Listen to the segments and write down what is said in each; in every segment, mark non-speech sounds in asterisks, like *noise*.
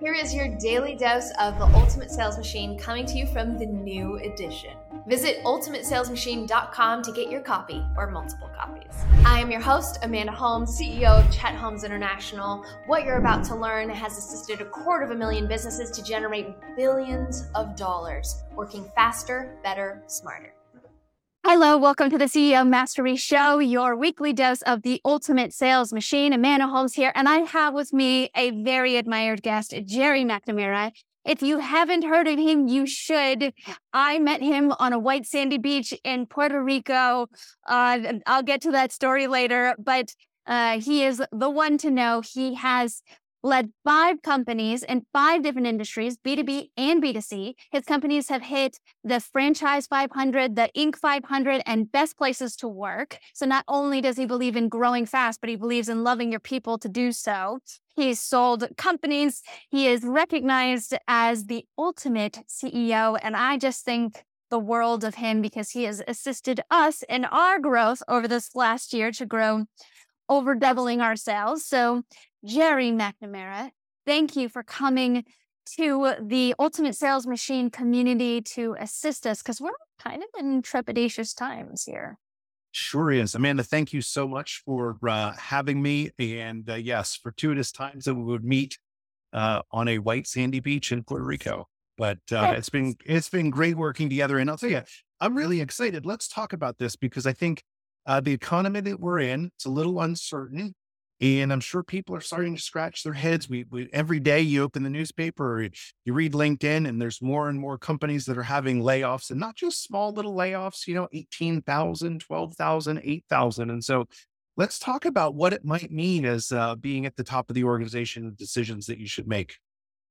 Here is your daily dose of the Ultimate Sales Machine coming to you from the new edition. Visit ultimatesalesmachine.com to get your copy or multiple copies. I am your host, Amanda Holmes, CEO of Chet Holmes International. What you're about to learn has assisted a quarter of a million businesses to generate billions of dollars, working faster, better, smarter. Hello, welcome to the CEO Mastery Show, your weekly dose of the ultimate sales machine. Amanda Holmes here, and I have with me a very admired guest, Jerry McNamara. If you haven't heard of him, you should. I met him on a white sandy beach in Puerto Rico. Uh, I'll get to that story later, but uh, he is the one to know. He has led five companies in five different industries, B2B and B2C. His companies have hit the Franchise 500, the Inc. 500, and best places to work. So not only does he believe in growing fast, but he believes in loving your people to do so. He's sold companies. He is recognized as the ultimate CEO. And I just think the world of him because he has assisted us in our growth over this last year to grow over doubling our sales. So Jerry McNamara, thank you for coming to the Ultimate Sales Machine community to assist us because we're kind of in trepidatious times here. Sure is. Amanda, thank you so much for uh, having me. And uh, yes, fortuitous times that we would meet uh, on a white sandy beach in Puerto Rico. But uh, it's been it's been great working together. And I'll tell you, I'm really excited. Let's talk about this because I think uh, the economy that we're in, it's a little uncertain. And I'm sure people are starting to scratch their heads. We, we, every day you open the newspaper, or you read LinkedIn, and there's more and more companies that are having layoffs, and not just small little layoffs. You know, 18,000, 12,000, 8,000. And so, let's talk about what it might mean as uh, being at the top of the organization, decisions that you should make.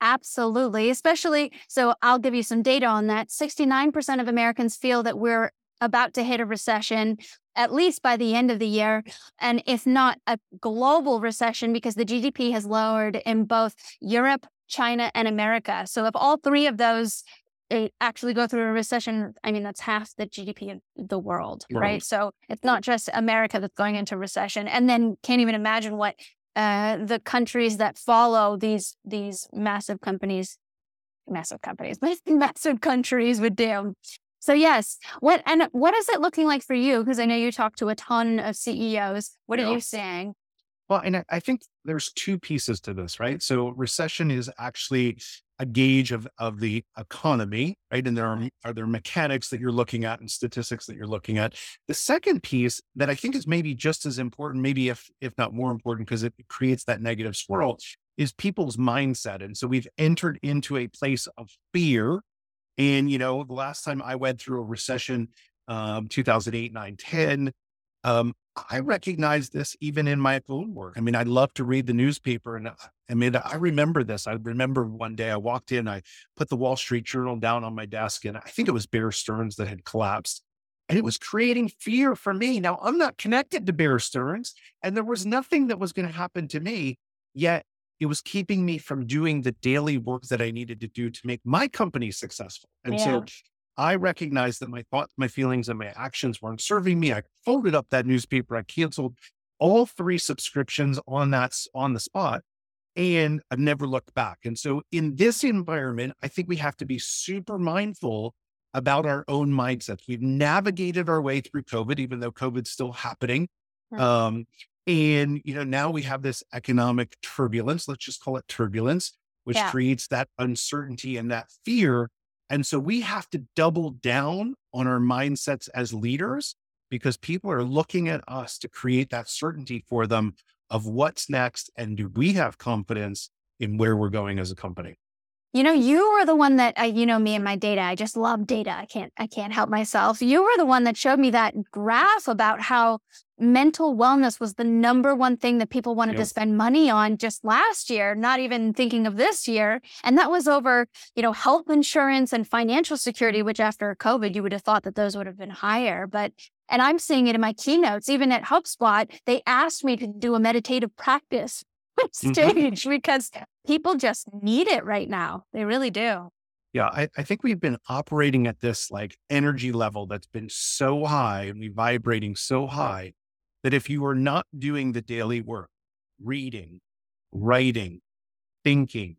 Absolutely. Especially, so I'll give you some data on that. 69% of Americans feel that we're about to hit a recession at least by the end of the year. And if not a global recession, because the GDP has lowered in both Europe, China, and America. So if all three of those eh, actually go through a recession, I mean, that's half the GDP of the world, right? right? So it's not just America that's going into recession. And then can't even imagine what uh, the countries that follow these these massive companies massive companies, *laughs* massive countries would do. So yes, what and what is it looking like for you? Because I know you talk to a ton of CEOs. What are you seeing? Well, and I think there's two pieces to this, right? So recession is actually a gauge of of the economy, right? And there are are there mechanics that you're looking at and statistics that you're looking at. The second piece that I think is maybe just as important, maybe if if not more important, because it creates that negative swirl, is people's mindset. And so we've entered into a place of fear and, you know, the last time I went through a recession, um, 2008, 9, 10, um, I recognize this even in my own work. I mean, I love to read the newspaper. And uh, I mean, I remember this. I remember one day I walked in, I put the Wall Street Journal down on my desk, and I think it was Bear Stearns that had collapsed. And it was creating fear for me. Now, I'm not connected to Bear Stearns, and there was nothing that was going to happen to me. Yet it was keeping me from doing the daily work that I needed to do to make my company successful. And yeah. so I recognized that my thoughts, my feelings, and my actions weren't serving me. I folded up that newspaper. I canceled all three subscriptions on that on the spot. And I've never looked back. And so in this environment, I think we have to be super mindful about our own mindsets. We've navigated our way through COVID, even though COVID's still happening. Um, and, you know, now we have this economic turbulence, let's just call it turbulence, which yeah. creates that uncertainty and that fear. And so we have to double down on our mindsets as leaders because people are looking at us to create that certainty for them of what's next. And do we have confidence in where we're going as a company? You know, you were the one that I, you know, me and my data. I just love data. I can't, I can't help myself. You were the one that showed me that graph about how mental wellness was the number one thing that people wanted to spend money on just last year, not even thinking of this year. And that was over, you know, health insurance and financial security, which after COVID, you would have thought that those would have been higher. But, and I'm seeing it in my keynotes, even at HubSpot, they asked me to do a meditative practice *laughs* mm-hmm. stage because people just need it right now. They really do. Yeah, I, I, think we've been operating at this like energy level that's been so high and we vibrating so high that if you are not doing the daily work, reading, writing, thinking,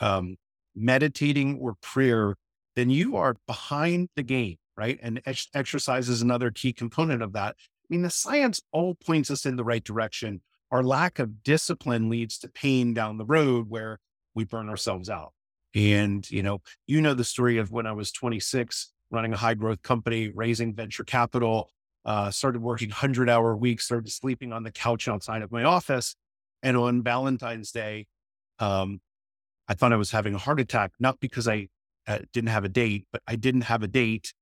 um, meditating or prayer, then you are behind the game, right? And ex- exercise is another key component of that. I mean, the science all points us in the right direction. Our lack of discipline leads to pain down the road where we burn ourselves out. And, you know, you know the story of when I was 26, running a high growth company, raising venture capital, uh, started working 100 hour weeks, started sleeping on the couch outside of my office. And on Valentine's Day, um, I thought I was having a heart attack, not because I uh, didn't have a date, but I didn't have a date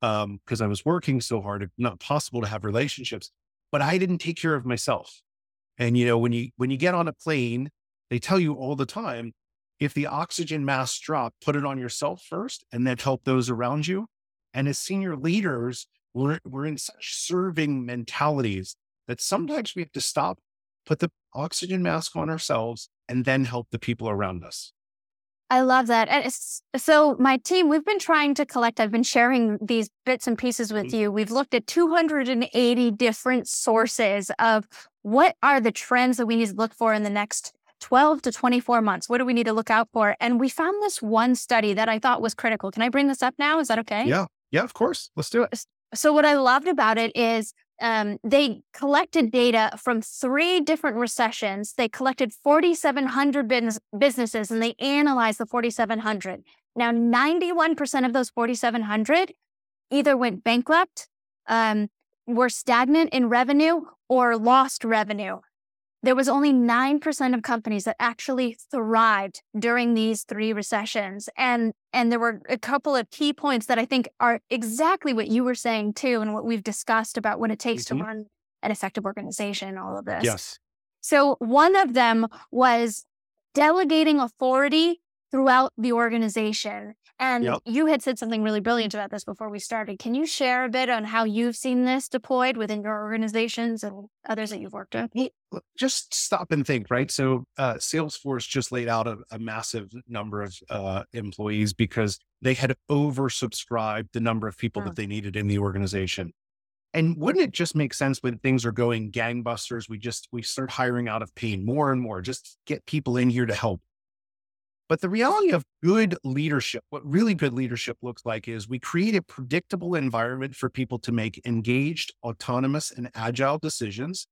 because um, I was working so hard. It's not possible to have relationships, but I didn't take care of myself. And you know, when you when you get on a plane, they tell you all the time, if the oxygen mask drop, put it on yourself first, and then help those around you. And as senior leaders, we're we're in such serving mentalities that sometimes we have to stop, put the oxygen mask on ourselves, and then help the people around us. I love that. And so, my team, we've been trying to collect, I've been sharing these bits and pieces with mm-hmm. you. We've looked at 280 different sources of what are the trends that we need to look for in the next 12 to 24 months. What do we need to look out for? And we found this one study that I thought was critical. Can I bring this up now? Is that okay? Yeah. Yeah, of course. Let's do it. So, what I loved about it is um, they collected data from three different recessions. They collected 4,700 business, businesses and they analyzed the 4,700. Now, 91% of those 4,700 either went bankrupt, um, were stagnant in revenue, or lost revenue there was only 9% of companies that actually thrived during these three recessions. And and there were a couple of key points that i think are exactly what you were saying too and what we've discussed about what it takes mm-hmm. to run an effective organization all of this. Yes. So one of them was delegating authority throughout the organization and yep. you had said something really brilliant about this before we started. Can you share a bit on how you've seen this deployed within your organizations and others that you've worked with? Just stop and think, right? So, uh, Salesforce just laid out a, a massive number of uh, employees because they had oversubscribed the number of people that mm. they needed in the organization. And wouldn't it just make sense when things are going gangbusters? We just we start hiring out of pain more and more. Just get people in here to help. But the reality of good leadership, what really good leadership looks like is we create a predictable environment for people to make engaged, autonomous, and agile decisions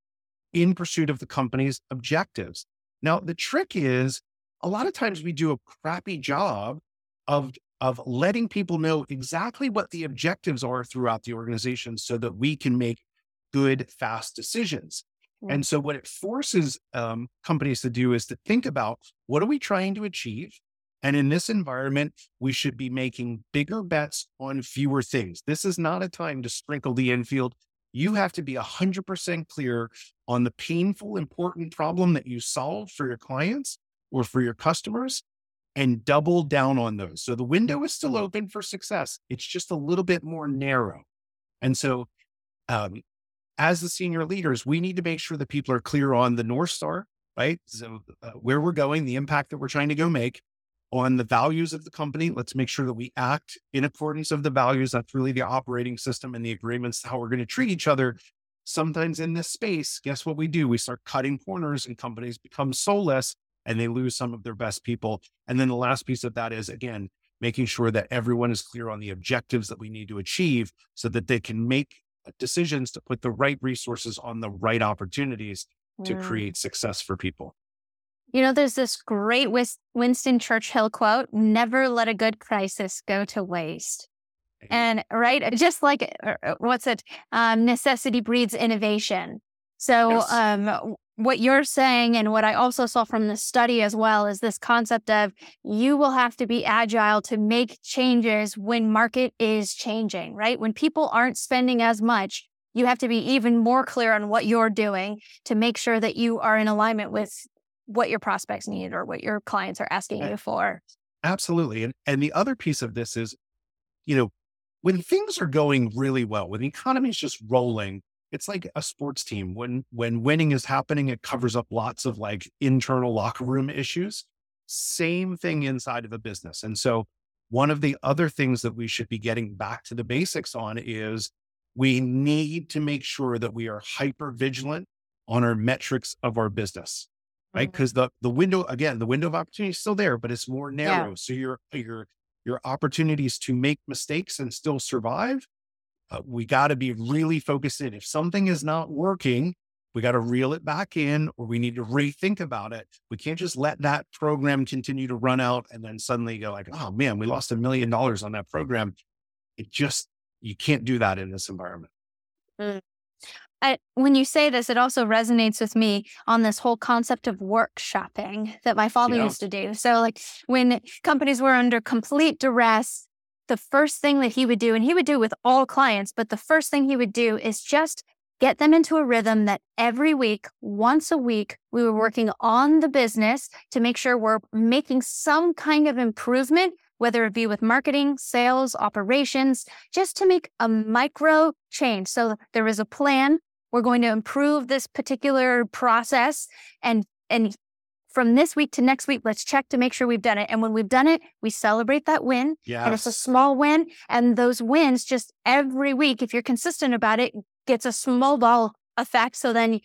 in pursuit of the company's objectives. Now, the trick is a lot of times we do a crappy job of, of letting people know exactly what the objectives are throughout the organization so that we can make good, fast decisions. And so, what it forces um, companies to do is to think about what are we trying to achieve? And in this environment, we should be making bigger bets on fewer things. This is not a time to sprinkle the infield. You have to be 100% clear on the painful, important problem that you solve for your clients or for your customers and double down on those. So the window is still open for success. It's just a little bit more narrow. And so um, as the senior leaders, we need to make sure that people are clear on the North Star, right? So, uh, where we're going, the impact that we're trying to go make on the values of the company. Let's make sure that we act in accordance of the values. That's really the operating system and the agreements, how we're going to treat each other. Sometimes in this space, guess what we do? We start cutting corners and companies become soulless and they lose some of their best people. And then the last piece of that is, again, making sure that everyone is clear on the objectives that we need to achieve so that they can make decisions to put the right resources on the right opportunities to mm. create success for people. You know, there's this great Winston Churchill quote never let a good crisis go to waste. And right, just like uh, uh, what's it? Um, necessity breeds innovation. So, yes. um, what you're saying and what I also saw from the study as well is this concept of you will have to be agile to make changes when market is changing, right? When people aren't spending as much, you have to be even more clear on what you're doing to make sure that you are in alignment with what your prospects need or what your clients are asking you for. Absolutely. And and the other piece of this is, you know, when things are going really well, when the economy is just rolling, it's like a sports team. When when winning is happening, it covers up lots of like internal locker room issues. Same thing inside of a business. And so one of the other things that we should be getting back to the basics on is we need to make sure that we are hyper vigilant on our metrics of our business. right? Because mm-hmm. the the window again, the window of opportunity is still there, but it's more narrow. Yeah. So your your your opportunities to make mistakes and still survive. Uh, we got to be really focused in. If something is not working, we got to reel it back in, or we need to rethink about it. We can't just let that program continue to run out and then suddenly go like, oh man, we lost a million dollars on that program. It just you can't do that in this environment. Mm. I, when you say this, it also resonates with me on this whole concept of workshopping that my father yeah. used to do. So, like when companies were under complete duress, the first thing that he would do, and he would do with all clients, but the first thing he would do is just get them into a rhythm that every week, once a week, we were mm-hmm. working on the business to make sure we're making some kind of improvement whether it be with marketing, sales, operations, just to make a micro change. So there is a plan. We're going to improve this particular process and and from this week to next week, let's check to make sure we've done it. And when we've done it, we celebrate that win. Yes. And it's a small win. And those wins just every week, if you're consistent about it, gets a snowball effect. So then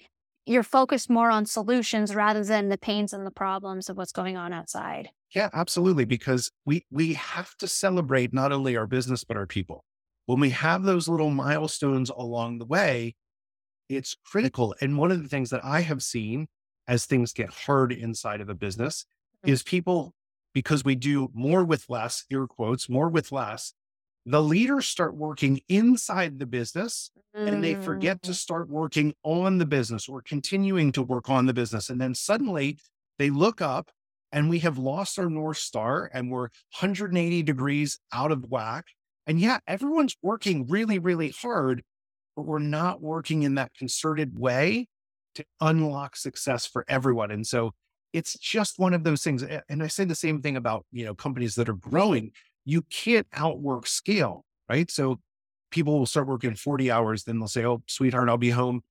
you're focused more on solutions rather than the pains and the problems of what's going on outside. Yeah, absolutely. Because we we have to celebrate not only our business but our people. When we have those little milestones along the way, it's critical. And one of the things that I have seen as things get hard inside of a business mm-hmm. is people, because we do more with less, air quotes, more with less, the leaders start working inside the business mm-hmm. and they forget to mm. start working on the business or continuing to work on the business. And then suddenly they look up and we have lost our North Star and we're 180 degrees out of whack. And yeah, everyone's working really, really hard, but we're not working in that concerted way to unlock success for everyone. And so it's just one of those things. And I say the same thing about, you know, companies that are growing. You can't outwork scale, right? So people will start working 40 hours, then they'll say, Oh, sweetheart, I'll be home.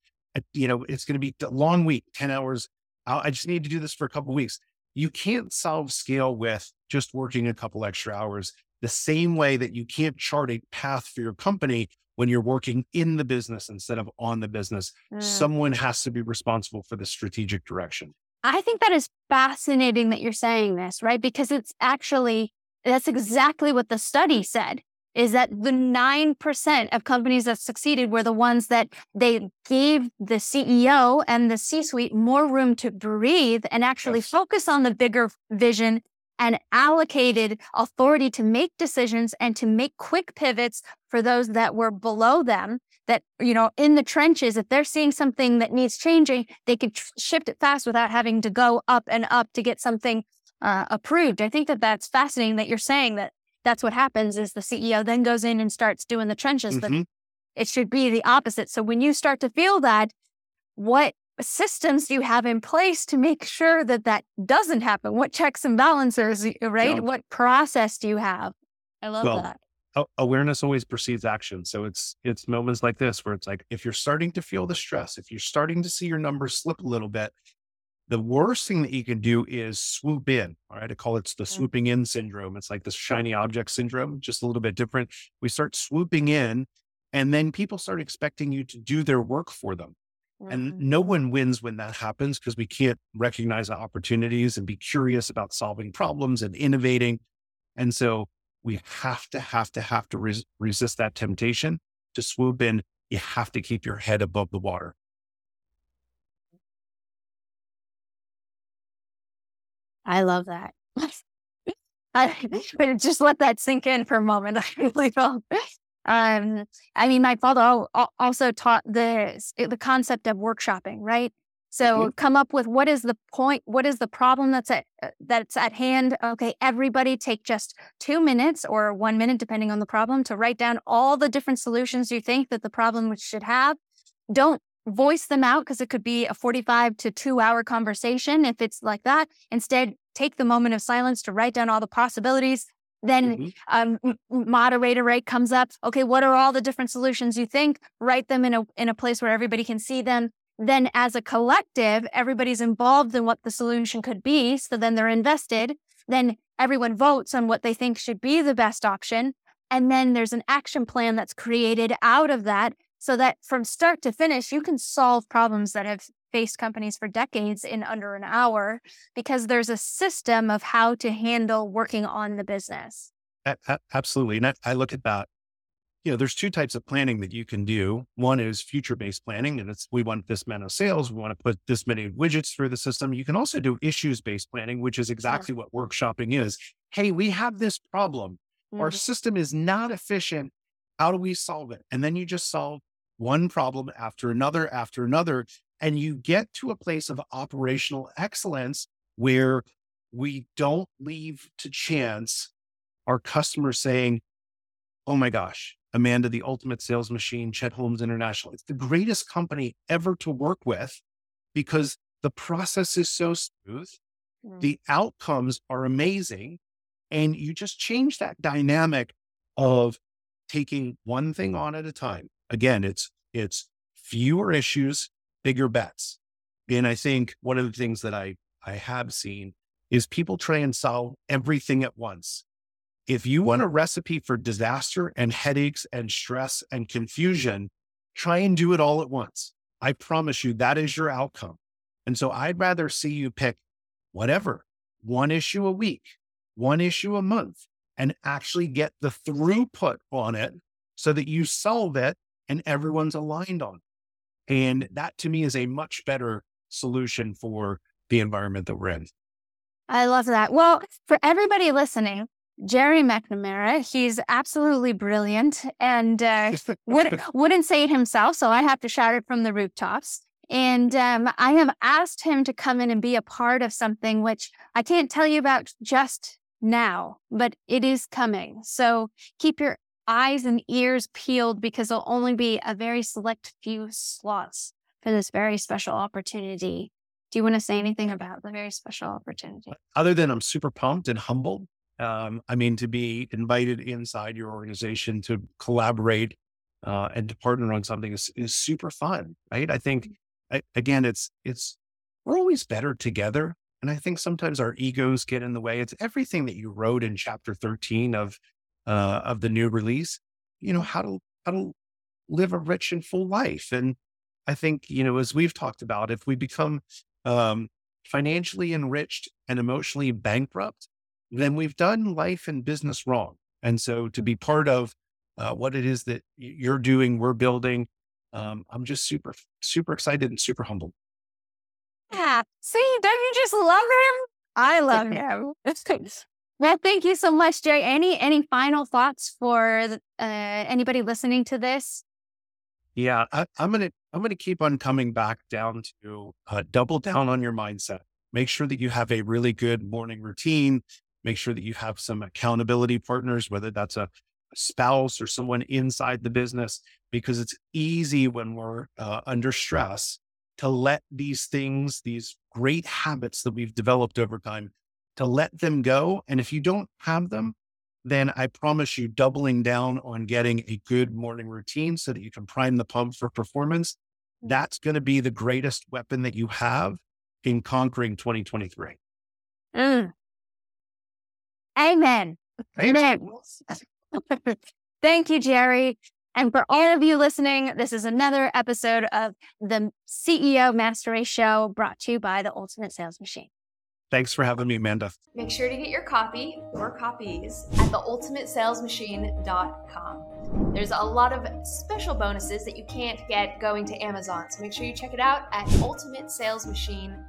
You know, it's going to be a long week, 10 hours. I just need to do this for a couple weeks you can't solve scale with just working a couple extra hours the same way that you can't chart a path for your company when you're working in the business instead of on the business. Mm. Someone has to be responsible for the strategic direction. I think that is fascinating that you're saying this, right? Because it's actually, that's exactly what the study said is that the 9% of companies that succeeded were the ones that they gave the CEO and the C suite more room to breathe and actually yes. focus on the bigger vision and allocated authority to make decisions and to make quick pivots for those that were below them that you know in the trenches if they're seeing something that needs changing they could tr- shift it fast without having to go up and up to get something uh, approved i think that that's fascinating that you're saying that that's what happens is the CEO then goes in and starts doing the trenches, mm-hmm. but it should be the opposite. So when you start to feel that, what systems do you have in place to make sure that that doesn't happen? What checks and balances, right? Yeah. What process do you have? I love well, that. Awareness always precedes action. So it's it's moments like this where it's like if you're starting to feel the stress, if you're starting to see your numbers slip a little bit, the worst thing that you can do is swoop in. All right. I call it the mm. swooping in syndrome. It's like this shiny object syndrome, just a little bit different. We start swooping in, and then people start expecting you to do their work for them. Mm-hmm. And no one wins when that happens because we can't recognize opportunities and be curious about solving problems and innovating. And so we have to, have to, have to res- resist that temptation to swoop in. You have to keep your head above the water. I love that. *laughs* *laughs* I, just let that sink in for a moment. *laughs* I really don't. Um, I mean, my father also taught the the concept of workshopping, right? So mm-hmm. come up with what is the point, what is the problem that's at uh, that's at hand. Okay, everybody take just two minutes or one minute, depending on the problem, to write down all the different solutions you think that the problem should have. Don't voice them out because it could be a 45 to two hour conversation if it's like that. Instead, take the moment of silence to write down all the possibilities. Then mm-hmm. um, moderator right comes up. Okay, what are all the different solutions you think? Write them in a in a place where everybody can see them. Then, as a collective, everybody's involved in what the solution could be. So then they're invested. Then everyone votes on what they think should be the best option. And then there's an action plan that's created out of that so that from start to finish, you can solve problems that have faced companies for decades in under an hour because there's a system of how to handle working on the business. Absolutely. And I, I look at that you know, there's two types of planning that you can do. One is future based planning, and it's we want this amount of sales, we want to put this many widgets through the system. You can also do issues based planning, which is exactly what workshopping is. Hey, we have this problem. Mm-hmm. Our system is not efficient. How do we solve it? And then you just solve one problem after another after another. And you get to a place of operational excellence where we don't leave to chance our customers saying, Oh my gosh, Amanda, the ultimate sales machine, Chet Holmes International. It's the greatest company ever to work with because the process is so smooth. Mm. The outcomes are amazing. And you just change that dynamic of taking one thing on at a time. Again, it's, it's fewer issues, bigger bets. And I think one of the things that I, I have seen is people try and solve everything at once. If you want a recipe for disaster and headaches and stress and confusion, try and do it all at once. I promise you that is your outcome. And so I'd rather see you pick whatever, one issue a week, one issue a month, and actually get the throughput on it so that you solve it and everyone's aligned on it. And that to me is a much better solution for the environment that we're in. I love that. Well, for everybody listening, Jerry McNamara. He's absolutely brilliant and uh, *laughs* would, wouldn't say it himself, so I have to shout it from the rooftops. And um, I have asked him to come in and be a part of something which I can't tell you about just now, but it is coming. So keep your eyes and ears peeled because there'll only be a very select few slots for this very special opportunity. Do you want to say anything about the very special opportunity? Other than I'm super pumped and humbled um, I mean, to be invited inside your organization to collaborate uh, and to partner on something is, is super fun, right? I think mm. I, again, it's it's we're always better together, and I think sometimes our egos get in the way. It's everything that you wrote in chapter thirteen of uh, of the new release. You know how to how to live a rich and full life, and I think you know as we've talked about, if we become um, financially enriched and emotionally bankrupt, then we've done life and business wrong. And so to be part of uh, what it is that you're doing, we're building, um, I'm just super, super excited and super humbled. Yeah. See, don't you just love him? I love *laughs* him. *laughs* Well, thank you so much, Jerry. Any any final thoughts for uh, anybody listening to this? Yeah, I, am gonna I'm gonna keep on coming back down to uh, double down on your mindset. Make sure that you have a really good morning routine make sure that you have some accountability partners, whether that's a, spouse or someone inside the business, because it's easy when we're uh, under stress to let these things, these great habits that we've developed over time, to let them go. And if you don't have them, then I promise you, doubling down on getting a good morning routine so that you can prime the pump for performance, that's going to be the greatest weapon that you have in conquering 2023. Mm, Amen. Amen. *laughs* Thank you, Jerry. And for all of you listening, this is another episode of the CEO Mastery Show brought to you by the Ultimate Sales Machine. Thanks for having me, Amanda. Make sure to get your copy or copies at theultimatesalesmachine.com. There's a lot of special bonuses that you can't get going to Amazon, so make sure you check it out at ultimatesalesmachine.com